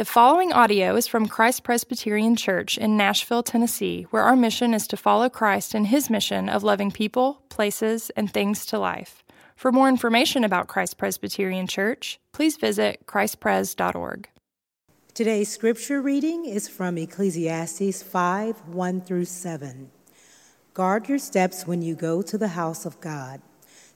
The following audio is from Christ Presbyterian Church in Nashville, Tennessee, where our mission is to follow Christ in his mission of loving people, places, and things to life. For more information about Christ Presbyterian Church, please visit christpres.org. Today's scripture reading is from Ecclesiastes 5 1 through 7. Guard your steps when you go to the house of God.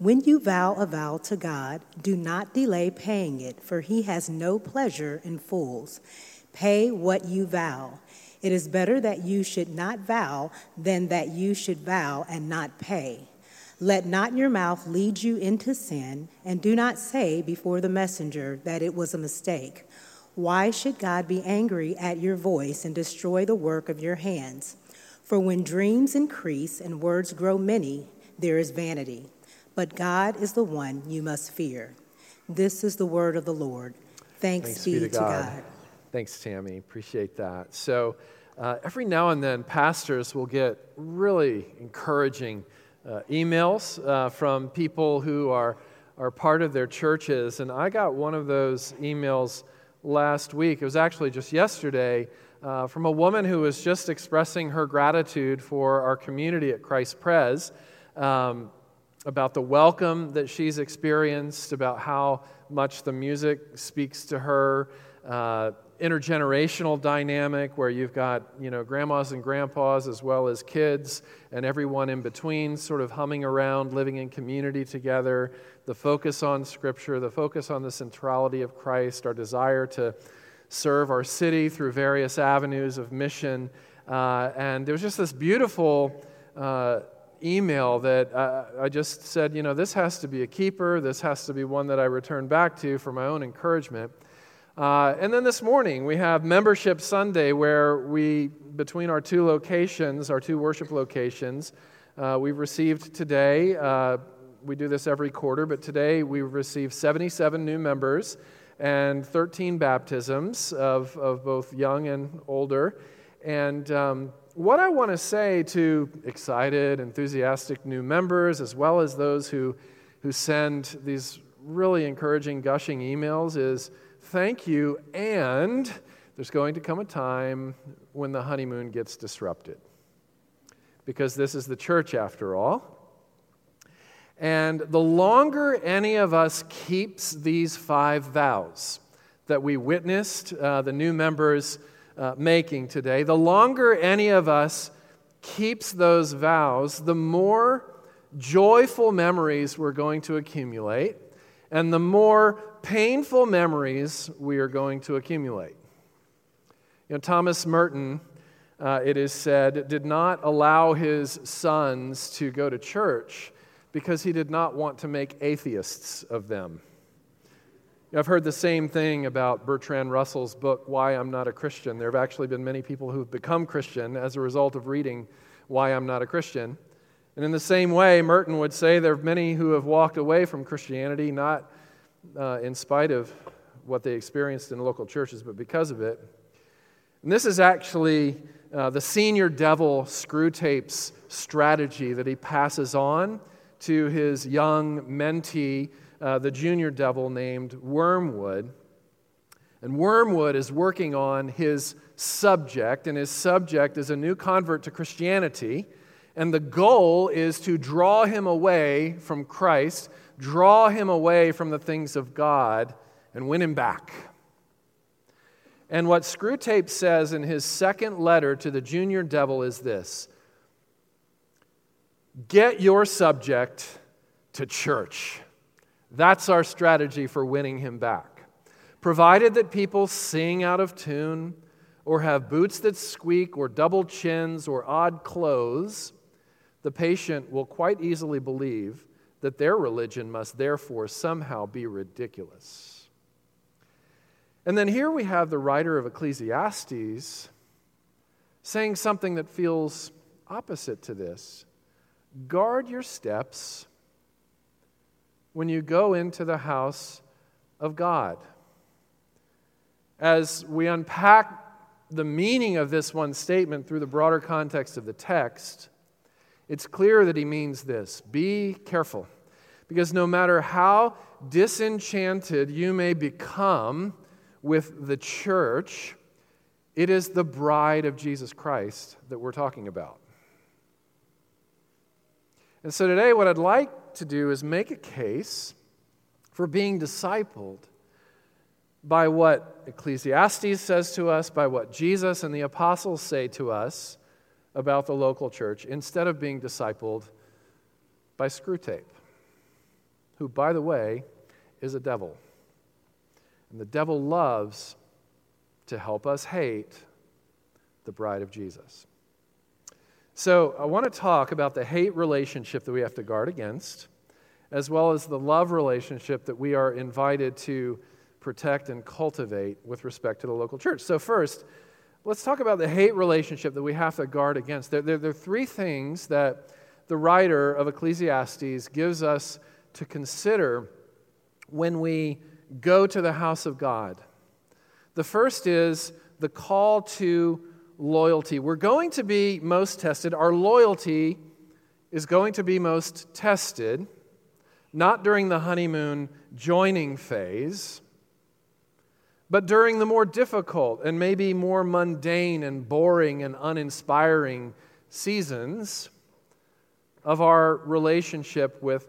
When you vow a vow to God, do not delay paying it, for he has no pleasure in fools. Pay what you vow. It is better that you should not vow than that you should vow and not pay. Let not your mouth lead you into sin, and do not say before the messenger that it was a mistake. Why should God be angry at your voice and destroy the work of your hands? For when dreams increase and words grow many, there is vanity. But God is the one you must fear. This is the word of the Lord. Thanks, Thanks be, be, to, God. God. Thanks, Tammy. Appreciate that. So, uh, every now and then, pastors will get really encouraging uh, emails uh, from people who are, are part of their churches. And I got one of those emails last week. It was actually just yesterday uh, from a woman who was just expressing her gratitude for our community at Christ Pres, um, about the welcome that she's experienced, about how much the music speaks to her. Uh, intergenerational dynamic where you've got you know grandmas and grandpas as well as kids and everyone in between sort of humming around living in community together the focus on scripture the focus on the centrality of christ our desire to serve our city through various avenues of mission. Uh, and there was just this beautiful uh, email that I, I just said, you know, this has to be a keeper. This has to be one that I return back to for my own encouragement. Uh, and then this morning, we have Membership Sunday, where we, between our two locations, our two worship locations, uh, we've received today, uh, we do this every quarter, but today we've received 77 new members and 13 baptisms of, of both young and older. And um, what I want to say to excited, enthusiastic new members, as well as those who, who send these really encouraging, gushing emails, is thank you, and there's going to come a time when the honeymoon gets disrupted. Because this is the church, after all. And the longer any of us keeps these five vows that we witnessed uh, the new members uh, making today, the longer any of us keeps those vows, the more joyful memories we're going to accumulate, and the more painful memories we are going to accumulate. You know, Thomas Merton, uh, it is said, did not allow his sons to go to church because he did not want to make atheists of them. I've heard the same thing about Bertrand Russell's book, Why I'm Not a Christian. There have actually been many people who've become Christian as a result of reading Why I'm Not a Christian. And in the same way, Merton would say there are many who have walked away from Christianity, not uh, in spite of what they experienced in local churches, but because of it. And this is actually uh, the senior devil Screwtape's strategy that he passes on to his young mentee, uh, the junior devil named Wormwood. And Wormwood is working on his subject, and his subject is a new convert to Christianity. And the goal is to draw him away from Christ, draw him away from the things of God, and win him back. And what Screwtape says in his second letter to the junior devil is this Get your subject to church. That's our strategy for winning him back. Provided that people sing out of tune, or have boots that squeak, or double chins, or odd clothes, the patient will quite easily believe that their religion must therefore somehow be ridiculous. And then here we have the writer of Ecclesiastes saying something that feels opposite to this. Guard your steps when you go into the house of God. As we unpack the meaning of this one statement through the broader context of the text, it's clear that he means this be careful. Because no matter how disenchanted you may become with the church, it is the bride of Jesus Christ that we're talking about. And so today, what I'd like to do is make a case for being discipled by what Ecclesiastes says to us, by what Jesus and the apostles say to us about the local church, instead of being discipled by Screwtape, who, by the way, is a devil. And the devil loves to help us hate the bride of Jesus. So, I want to talk about the hate relationship that we have to guard against, as well as the love relationship that we are invited to protect and cultivate with respect to the local church. So, first, let's talk about the hate relationship that we have to guard against. There, there, there, are three things that the writer of Ecclesiastes gives us to consider when we go to the house of God. The first is the call to loyalty. We're going to be most tested. Our loyalty is going to be most tested, not during the honeymoon joining phase but during the more difficult and maybe more mundane and boring and uninspiring seasons of our relationship with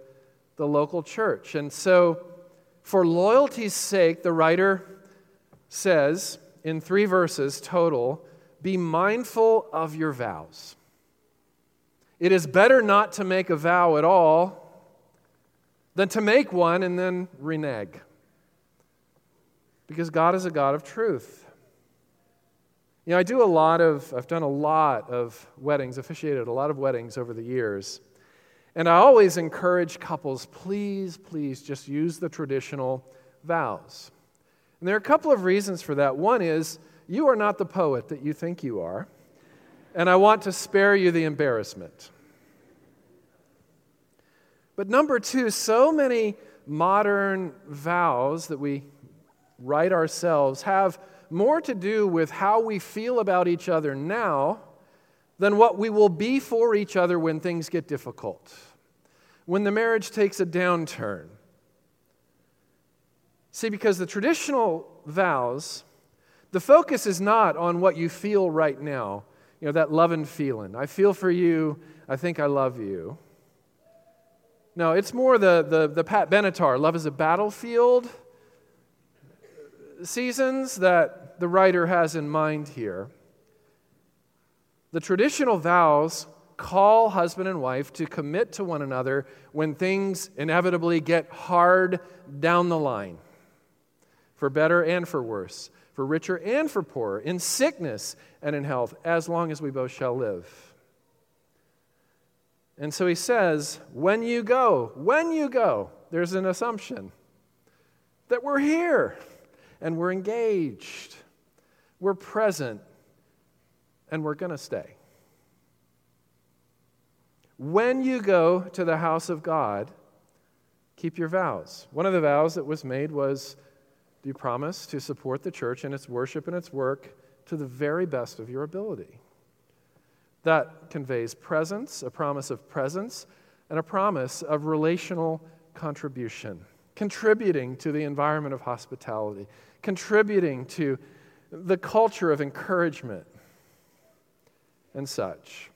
the local church. And so, for loyalty's sake, the writer says in three verses total be mindful of your vows. It is better not to make a vow at all than to make one and then renege because God is a God of truth. You know, I do a lot of, I've done a lot of weddings, officiated a lot of weddings over the years. And I always encourage couples, please, please just use the traditional vows. And there are a couple of reasons for that. One is, you are not the poet that you think you are, and I want to spare you the embarrassment. But number two, so many modern vows that we write ourselves have more to do with how we feel about each other now than what we will be for each other when things get difficult, when the marriage takes a downturn. See, because the traditional vows, the focus is not on what you feel right now, you know, that love and feeling. I feel for you, I think I love you. No, it's more the, the, the Pat Benatar love is a battlefield seasons that the writer has in mind here. The traditional vows call husband and wife to commit to one another when things inevitably get hard down the line, for better and for worse, for richer and for poorer, in sickness and in health, as long as we both shall live. And so he says, when you go, when you go, there's an assumption that we're here and we're engaged, we're present, and we're going to stay. When you go to the house of God, keep your vows. One of the vows that was made was do you promise to support the church in its worship and its work to the very best of your ability? That conveys presence, a promise of presence, and a promise of relational contribution, contributing to the environment of hospitality, contributing to the culture of encouragement and such.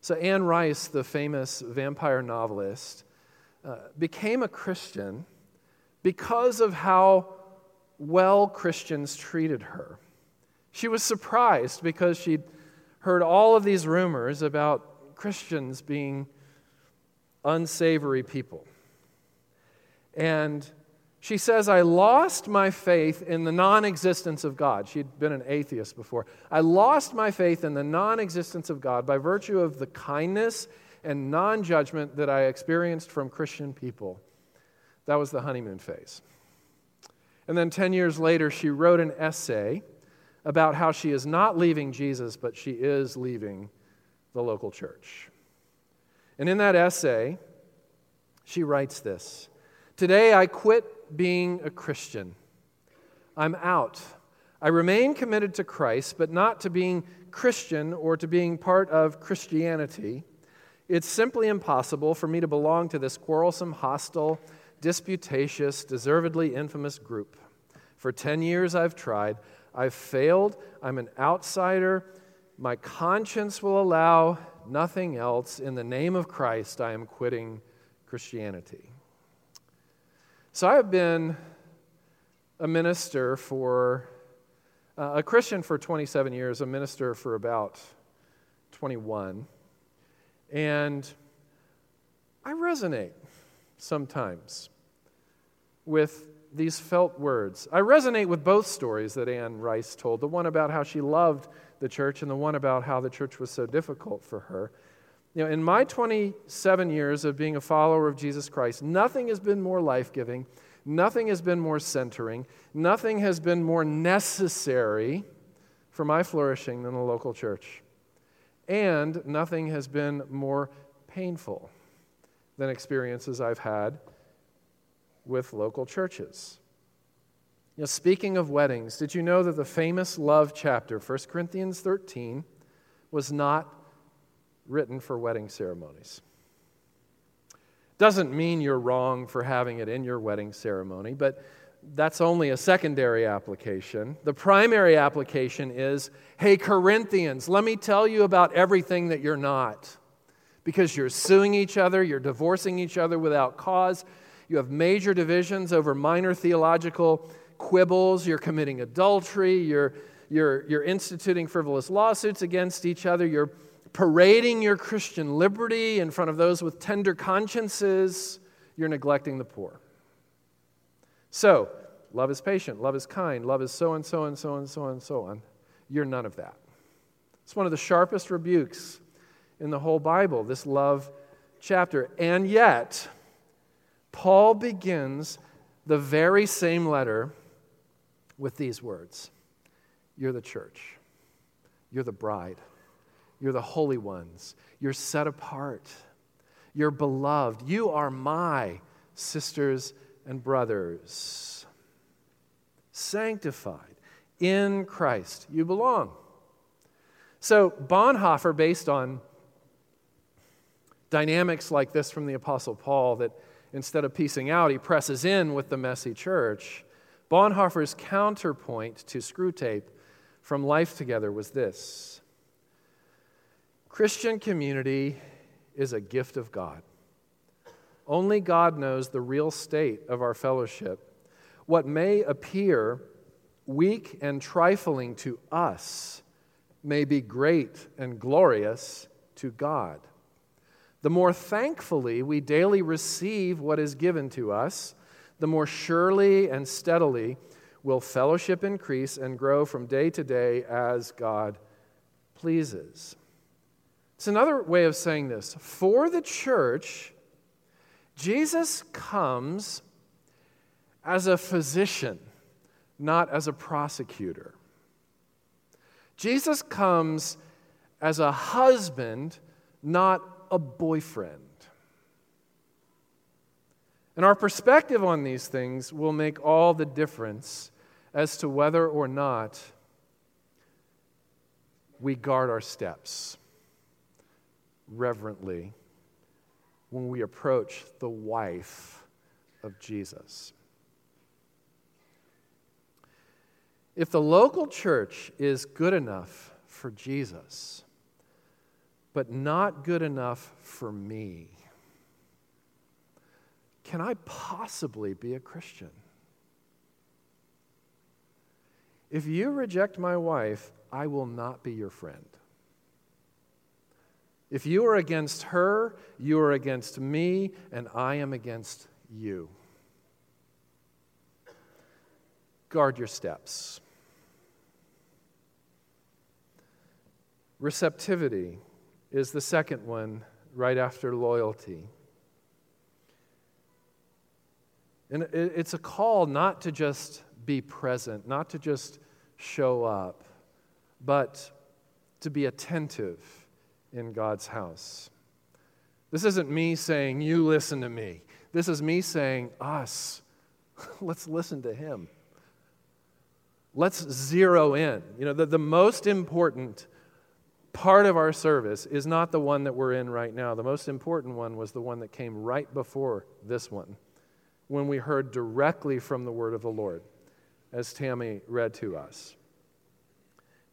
So, Anne Rice, the famous vampire novelist, uh, became a Christian because of how well Christians treated her. She was surprised because she'd heard all of these rumors about Christians being unsavory people. And she says, I lost my faith in the non existence of God. She'd been an atheist before. I lost my faith in the non existence of God by virtue of the kindness and non judgment that I experienced from Christian people. That was the honeymoon phase. And then 10 years later, she wrote an essay about how she is not leaving Jesus, but she is leaving the local church. And in that essay, she writes this Today I quit being a Christian. I'm out. I remain committed to Christ, but not to being Christian or to being part of Christianity. It's simply impossible for me to belong to this quarrelsome, hostile, disputatious, deservedly infamous group. For 10 years I've tried. I've failed. I'm an outsider. My conscience will allow nothing else. In the name of Christ, I am quitting Christianity. So I have been a minister for, uh, a Christian for 27 years, a minister for about 21. And I resonate sometimes with these felt words. I resonate with both stories that Anne Rice told the one about how she loved the church and the one about how the church was so difficult for her. You know, in my 27 years of being a follower of Jesus Christ, nothing has been more life giving, nothing has been more centering, nothing has been more necessary for my flourishing than the local church. And nothing has been more painful than experiences I've had with local churches. You know, speaking of weddings, did you know that the famous love chapter, 1 Corinthians 13, was not written for wedding ceremonies? Doesn't mean you're wrong for having it in your wedding ceremony, but that's only a secondary application. The primary application is hey, Corinthians, let me tell you about everything that you're not. Because you're suing each other, you're divorcing each other without cause, you have major divisions over minor theological quibbles. You're committing adultery. You're, you're, you're instituting frivolous lawsuits against each other. You're parading your Christian liberty in front of those with tender consciences. You're neglecting the poor. So, love is patient, love is kind, love is so and so and so and so and so on. You're none of that. It's one of the sharpest rebukes in the whole Bible, this love chapter. And yet, Paul begins the very same letter with these words. You're the church, you're the bride, you're the holy ones, you're set apart, you're beloved, you are my sisters and brothers, sanctified in Christ. You belong. So, Bonhoeffer, based on dynamics like this from the Apostle Paul, that instead of piecing out, he presses in with the messy church. Bonhoeffer's counterpoint to Screwtape from Life Together was this Christian community is a gift of God. Only God knows the real state of our fellowship. What may appear weak and trifling to us may be great and glorious to God the more thankfully we daily receive what is given to us, the more surely and steadily will fellowship increase and grow from day to day as God pleases. It's another way of saying this. For the church, Jesus comes as a physician, not as a prosecutor. Jesus comes as a husband, not a boyfriend. And our perspective on these things will make all the difference as to whether or not we guard our steps reverently when we approach the wife of Jesus. If the local church is good enough for Jesus, but not good enough for me. Can I possibly be a Christian? If you reject my wife, I will not be your friend. If you are against her, you are against me, and I am against you. Guard your steps. Receptivity is the second one right after loyalty. And it's a call not to just be present, not to just show up, but to be attentive in God's house. This isn't me saying, You listen to me. This is me saying, Us, let's listen to Him. Let's zero in. You know, the, the most important part of our service is not the one that we're in right now. The most important one was the one that came right before this one, when we heard directly from the word of the Lord, as Tammy read to us.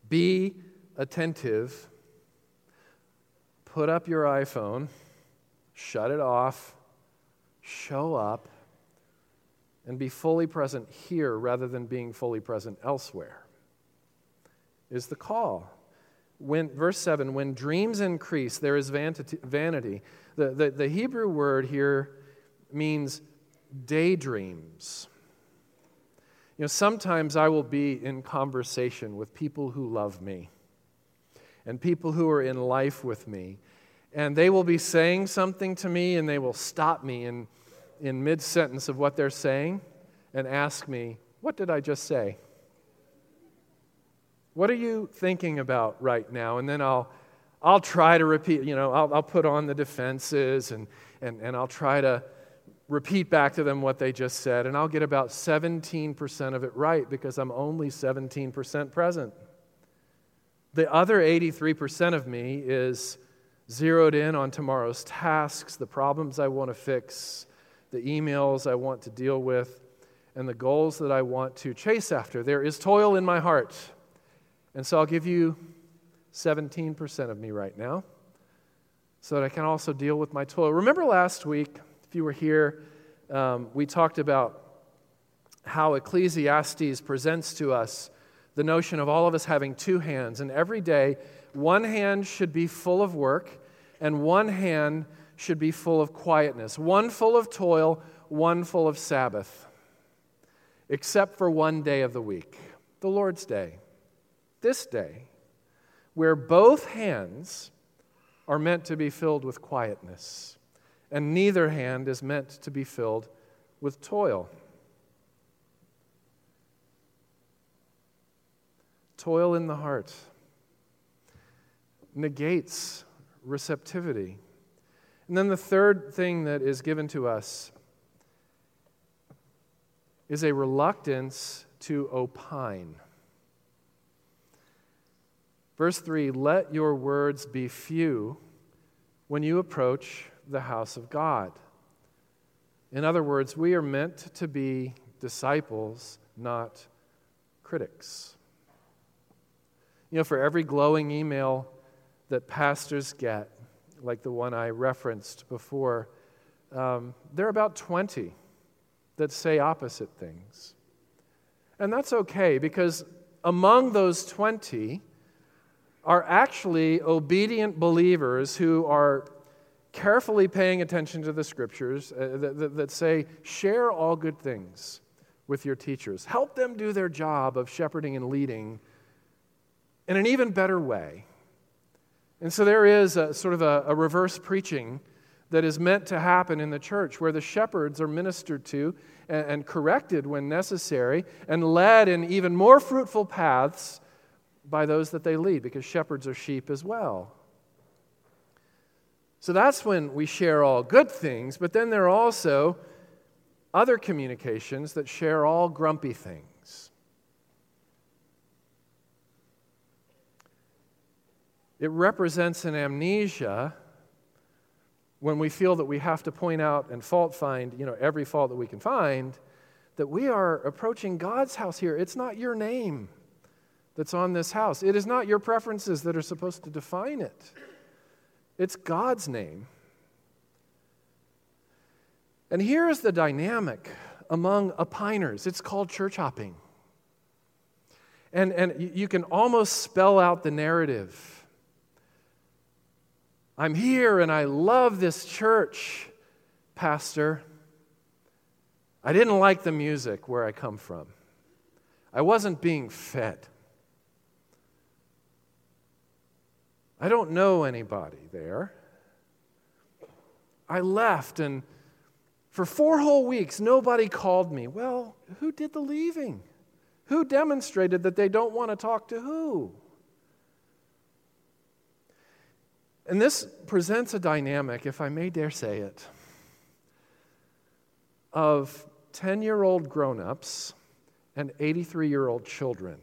Be attentive. Put up your iPhone, shut it off, show up, and be fully present here rather than being fully present elsewhere, is the call. When, verse 7 when dreams increase, there is vanity. The, the, the Hebrew word here means daydreams. You know, sometimes I will be in conversation with people who love me and people who are in life with me, and they will be saying something to me and they will stop me in, in mid sentence of what they're saying and ask me, What did I just say? What are you thinking about right now? And then I'll, I'll try to repeat, you know, I'll, I'll put on the defenses and, and, and I'll try to repeat back to them what they just said, and I'll get about 17% of it right because I'm only 17% present. The other 83% of me is zeroed in on tomorrow's tasks, the problems I want to fix, the emails I want to deal with, and the goals that I want to chase after. There is toil in my heart. And so I'll give you 17% of me right now so that I can also deal with my toil. Remember last week, if you were here, um, we talked about how Ecclesiastes presents to us the notion of all of us having two hands, and every day, one hand should be full of work, and one hand should be full of quietness. One full of toil, one full of Sabbath, except for one day of the week, the Lord's Day, this day, where both hands are meant to be filled with quietness and neither hand is meant to be filled with toil. Toil in the heart negates receptivity. And then the third thing that is given to us is a reluctance to opine. Verse 3 Let your words be few when you approach the house of God. In other words, we are meant to be disciples, not critics. You know, for every glowing email that pastors get, like the one I referenced before, um, there are about 20 that say opposite things. And that's okay because among those 20 are actually obedient believers who are carefully paying attention to the scriptures uh, that, that, that say, share all good things with your teachers. Help them do their job of shepherding and leading in an even better way. And so there is a, sort of a, a reverse preaching that is meant to happen in the church where the shepherds are ministered to and, and corrected when necessary and led in even more fruitful paths by those that they lead because shepherds are sheep as well. So that's when we share all good things, but then there are also other communications that share all grumpy things. It represents an amnesia when we feel that we have to point out and fault find, you know, every fault that we can find, that we are approaching God's house here. It's not your name that's on this house. It is not your preferences that are supposed to define it. It's God's name. And here is the dynamic among opiners it's called church hopping. And, and you can almost spell out the narrative. I'm here and I love this church, Pastor. I didn't like the music where I come from. I wasn't being fed. I don't know anybody there. I left, and for four whole weeks, nobody called me. Well, who did the leaving? Who demonstrated that they don't want to talk to who? And this presents a dynamic, if I may dare say it, of 10 year old grown ups and 83 year old children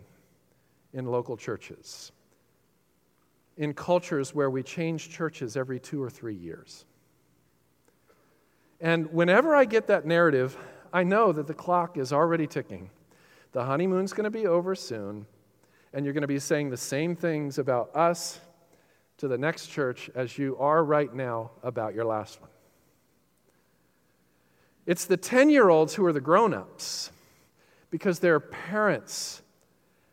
in local churches, in cultures where we change churches every two or three years. And whenever I get that narrative, I know that the clock is already ticking. The honeymoon's going to be over soon, and you're going to be saying the same things about us to the next church as you are right now about your last one. It's the 10 year olds who are the grown ups because their parents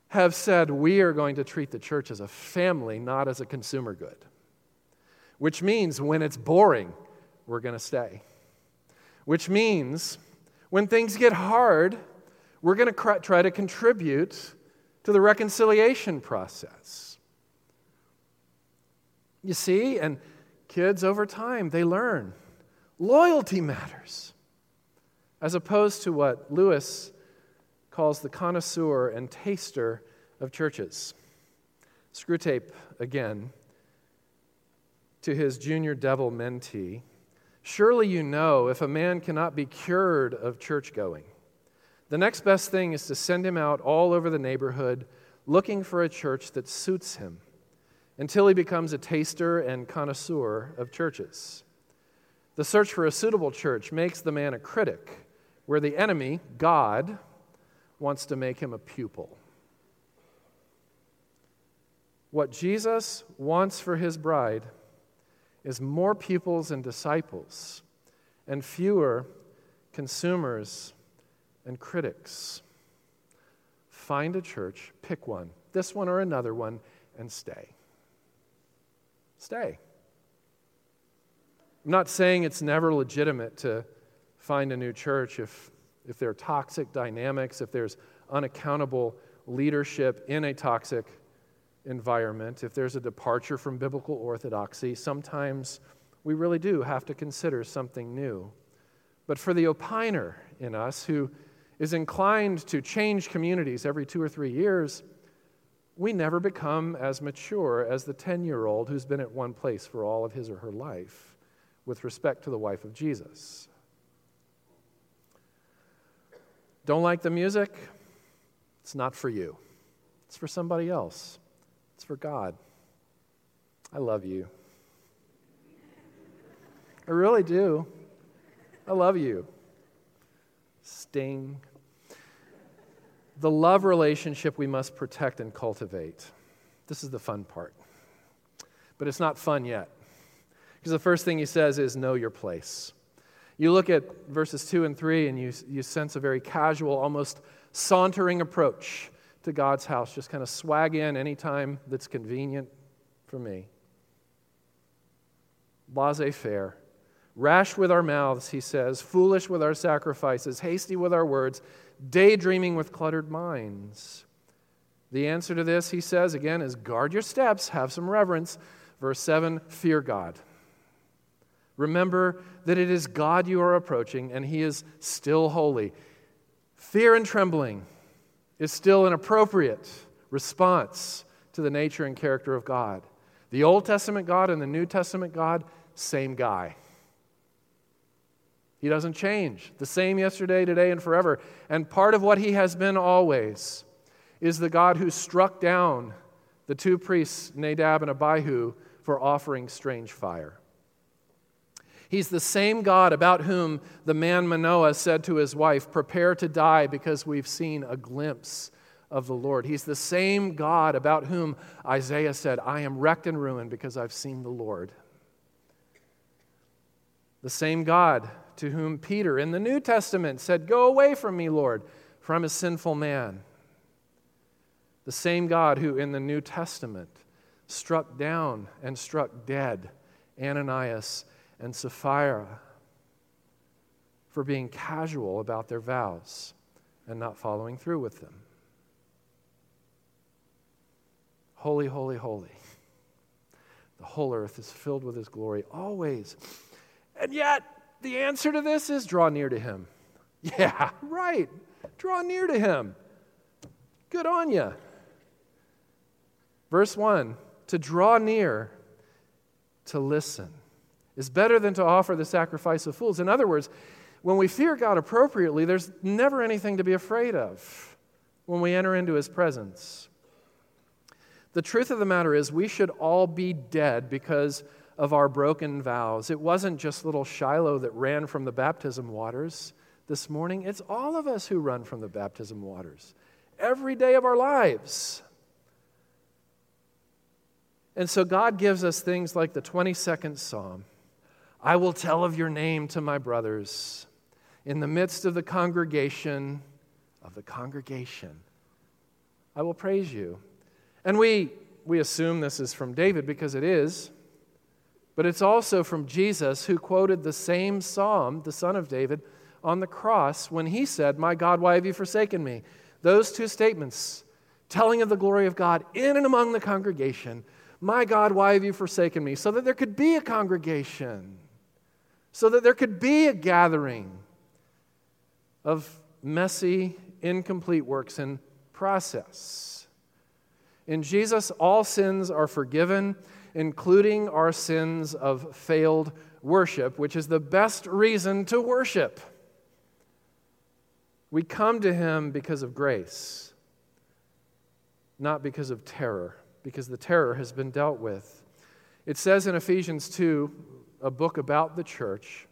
have said, We are going to treat the church as a family, not as a consumer good. Which means when it's boring, we're going to stay. Which means when things get hard, we're going to try to contribute to the reconciliation process. You see, and kids over time, they learn loyalty matters, as opposed to what Lewis calls the connoisseur and taster of churches. Screwtape again to his junior devil mentee Surely you know if a man cannot be cured of church going, the next best thing is to send him out all over the neighborhood looking for a church that suits him until he becomes a taster and connoisseur of churches. The search for a suitable church makes the man a critic, where the enemy, God, wants to make him a pupil. What Jesus wants for his bride is more pupils and disciples and fewer consumers and critics. Find a church, pick one, this one or another one, and stay. Stay. I'm not saying it's never legitimate to find a new church if, if there are toxic dynamics, if there's unaccountable leadership in a toxic environment, if there's a departure from biblical orthodoxy, sometimes we really do have to consider something new. But for the opiner in us who is inclined to change communities every two or three years, we never become as mature as the 10 year old who's been at one place for all of his or her life with respect to the wife of Jesus. Don't like the music? It's not for you, it's for somebody else, it's for God. I love you. I really do. I love you. Sting the love relationship we must protect and cultivate. This is the fun part. But it's not fun yet. Because the first thing he says is, know your place. You look at verses 2 and 3, and you, you sense a very casual, almost sauntering approach to God's house. Just kind of swag in anytime that's convenient for me. Laissez faire. Rash with our mouths, he says, foolish with our sacrifices, hasty with our words, daydreaming with cluttered minds. The answer to this, he says again, is guard your steps, have some reverence. Verse 7 fear God. Remember that it is God you are approaching, and he is still holy. Fear and trembling is still an appropriate response to the nature and character of God. The Old Testament God and the New Testament God, same guy. He doesn't change. The same yesterday, today, and forever. And part of what he has been always is the God who struck down the two priests, Nadab and Abihu, for offering strange fire. He's the same God about whom the man Manoah said to his wife, Prepare to die because we've seen a glimpse of the Lord. He's the same God about whom Isaiah said, I am wrecked and ruined because I've seen the Lord. The same God to whom Peter in the New Testament said, Go away from me, Lord, for I'm a sinful man. The same God who in the New Testament struck down and struck dead Ananias and Sapphira for being casual about their vows and not following through with them. Holy, holy, holy. The whole earth is filled with his glory always. And yet, the answer to this is draw near to him. Yeah, right. Draw near to him. Good on you. Verse 1 To draw near to listen is better than to offer the sacrifice of fools. In other words, when we fear God appropriately, there's never anything to be afraid of when we enter into his presence. The truth of the matter is, we should all be dead because of our broken vows. It wasn't just little Shiloh that ran from the baptism waters this morning, it's all of us who run from the baptism waters every day of our lives. And so God gives us things like the 22nd Psalm I will tell of your name to my brothers. In the midst of the congregation, of the congregation, I will praise you. And we, we assume this is from David because it is, but it's also from Jesus who quoted the same psalm, the son of David, on the cross when he said, My God, why have you forsaken me? Those two statements, telling of the glory of God in and among the congregation, My God, why have you forsaken me? So that there could be a congregation, so that there could be a gathering of messy, incomplete works in process. In Jesus, all sins are forgiven, including our sins of failed worship, which is the best reason to worship. We come to him because of grace, not because of terror, because the terror has been dealt with. It says in Ephesians 2, a book about the church,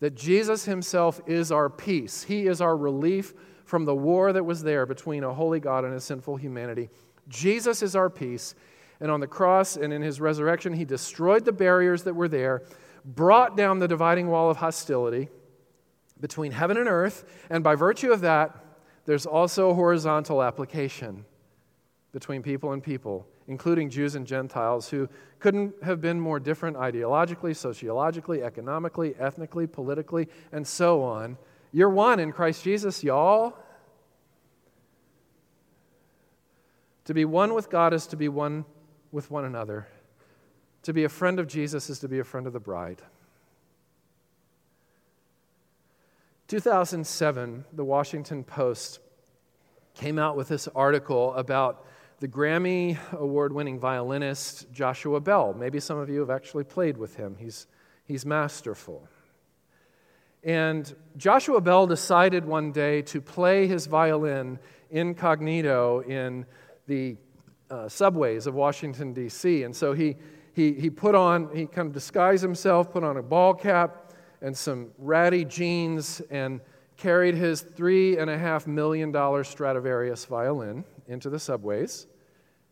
that Jesus himself is our peace. He is our relief from the war that was there between a holy God and a sinful humanity. Jesus is our peace. And on the cross and in his resurrection, he destroyed the barriers that were there, brought down the dividing wall of hostility between heaven and earth, and by virtue of that, there's also a horizontal application between people and people, including Jews and Gentiles, who couldn't have been more different ideologically, sociologically, economically, ethnically, politically, and so on. You're one in Christ Jesus, y'all. To be one with God is to be one with one another. To be a friend of Jesus is to be a friend of the bride. 2007, the Washington Post came out with this article about the Grammy award winning violinist Joshua Bell. Maybe some of you have actually played with him, he's, he's masterful. And Joshua Bell decided one day to play his violin incognito in the uh, subways of Washington, D.C. And so he, he, he put on, he kind of disguised himself, put on a ball cap, and some ratty jeans and carried his three and a half million dollar Stradivarius violin into the subways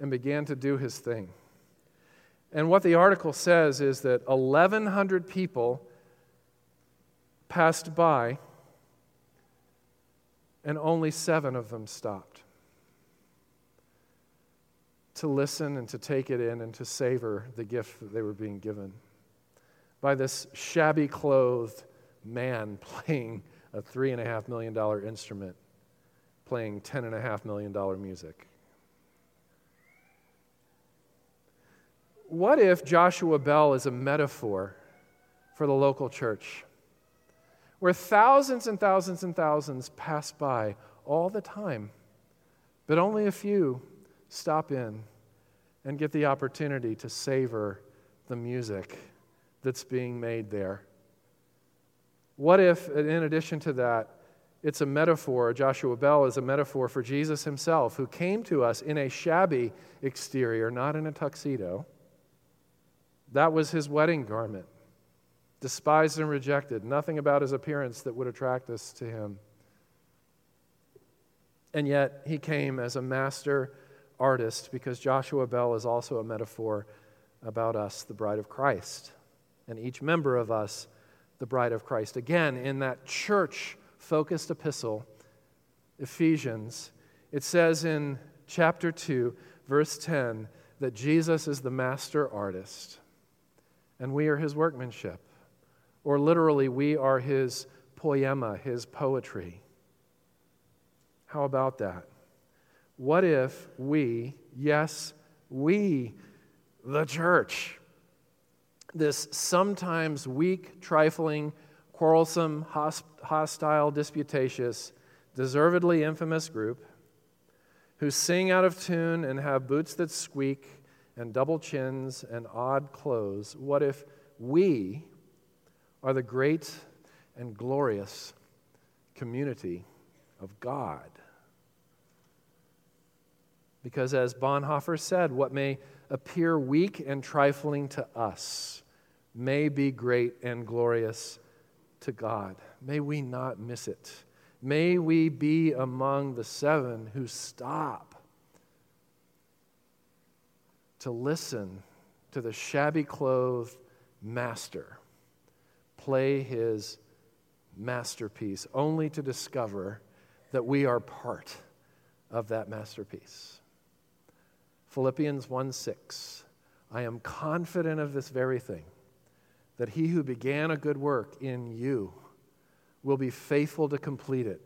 and began to do his thing. And what the article says is that 1,100 people passed by and only seven of them stopped to listen and to take it in and to savor the gift that they were being given by this shabby clothed man playing a $3.5 million instrument, playing $10.5 million music. What if Joshua Bell is a metaphor for the local church, where thousands and thousands and thousands pass by all the time, but only a few stop in and get the opportunity to savor the music that's being made there. What if, in addition to that, it's a metaphor, Joshua Bell is a metaphor for Jesus himself, who came to us in a shabby exterior, not in a tuxedo. That was his wedding garment, despised and rejected, nothing about his appearance that would attract us to him. And yet, he came as a master artist because Joshua Bell is also a metaphor about us, the bride of Christ and each member of us the bride of Christ. Again, in that church focused epistle, Ephesians, it says in chapter 2, verse 10, that Jesus is the master artist and we are his workmanship. Or literally, we are his poema, his poetry. How about that? What if we, yes, we, the church, this sometimes weak, trifling, quarrelsome, hostile, disputatious, deservedly infamous group who sing out of tune and have boots that squeak and double chins and odd clothes? What if we are the great and glorious community of God? Because as Bonhoeffer said, what may appear weak and trifling to us may be great and glorious to God. May we not miss it. May we be among the seven who stop to listen to the shabby clothed master play his masterpiece, only to discover that we are part of that masterpiece. Philippians 1 6. I am confident of this very thing, that he who began a good work in you will be faithful to complete it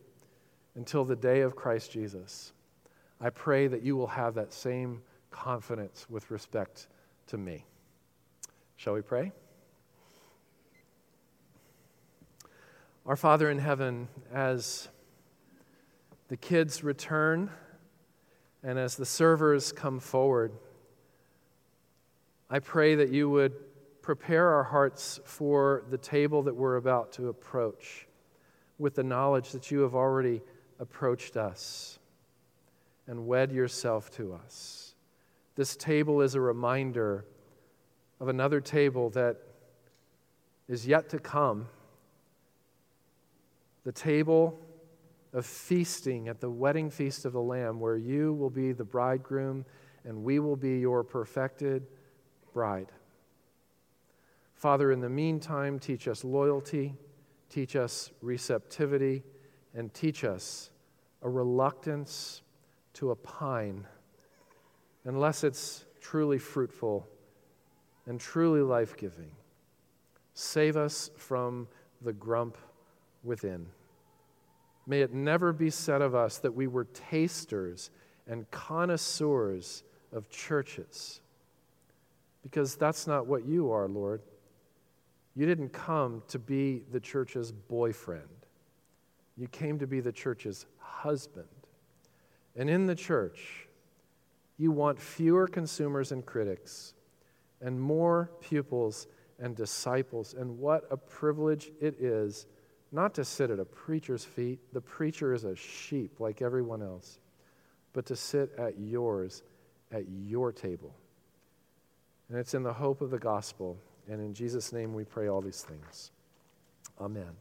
until the day of Christ Jesus. I pray that you will have that same confidence with respect to me. Shall we pray? Our Father in heaven, as the kids return and as the servers come forward, I pray that you would prepare our hearts for the table that we're about to approach with the knowledge that you have already approached us and wed yourself to us. This table is a reminder of another table that is yet to come the table of feasting at the wedding feast of the Lamb, where you will be the bridegroom and we will be your perfected bride. Father, in the meantime, teach us loyalty, teach us receptivity, and teach us a reluctance to a pine unless it's truly fruitful and truly life giving. Save us from the grump within. May it never be said of us that we were tasters and connoisseurs of churches, because that's not what you are, Lord. You didn't come to be the church's boyfriend, you came to be the church's husband. And in the church, you want fewer consumers and critics and more pupils and disciples. And what a privilege it is not to sit at a preacher's feet. The preacher is a sheep like everyone else, but to sit at yours, at your table. And it's in the hope of the gospel. And in Jesus' name we pray all these things. Amen.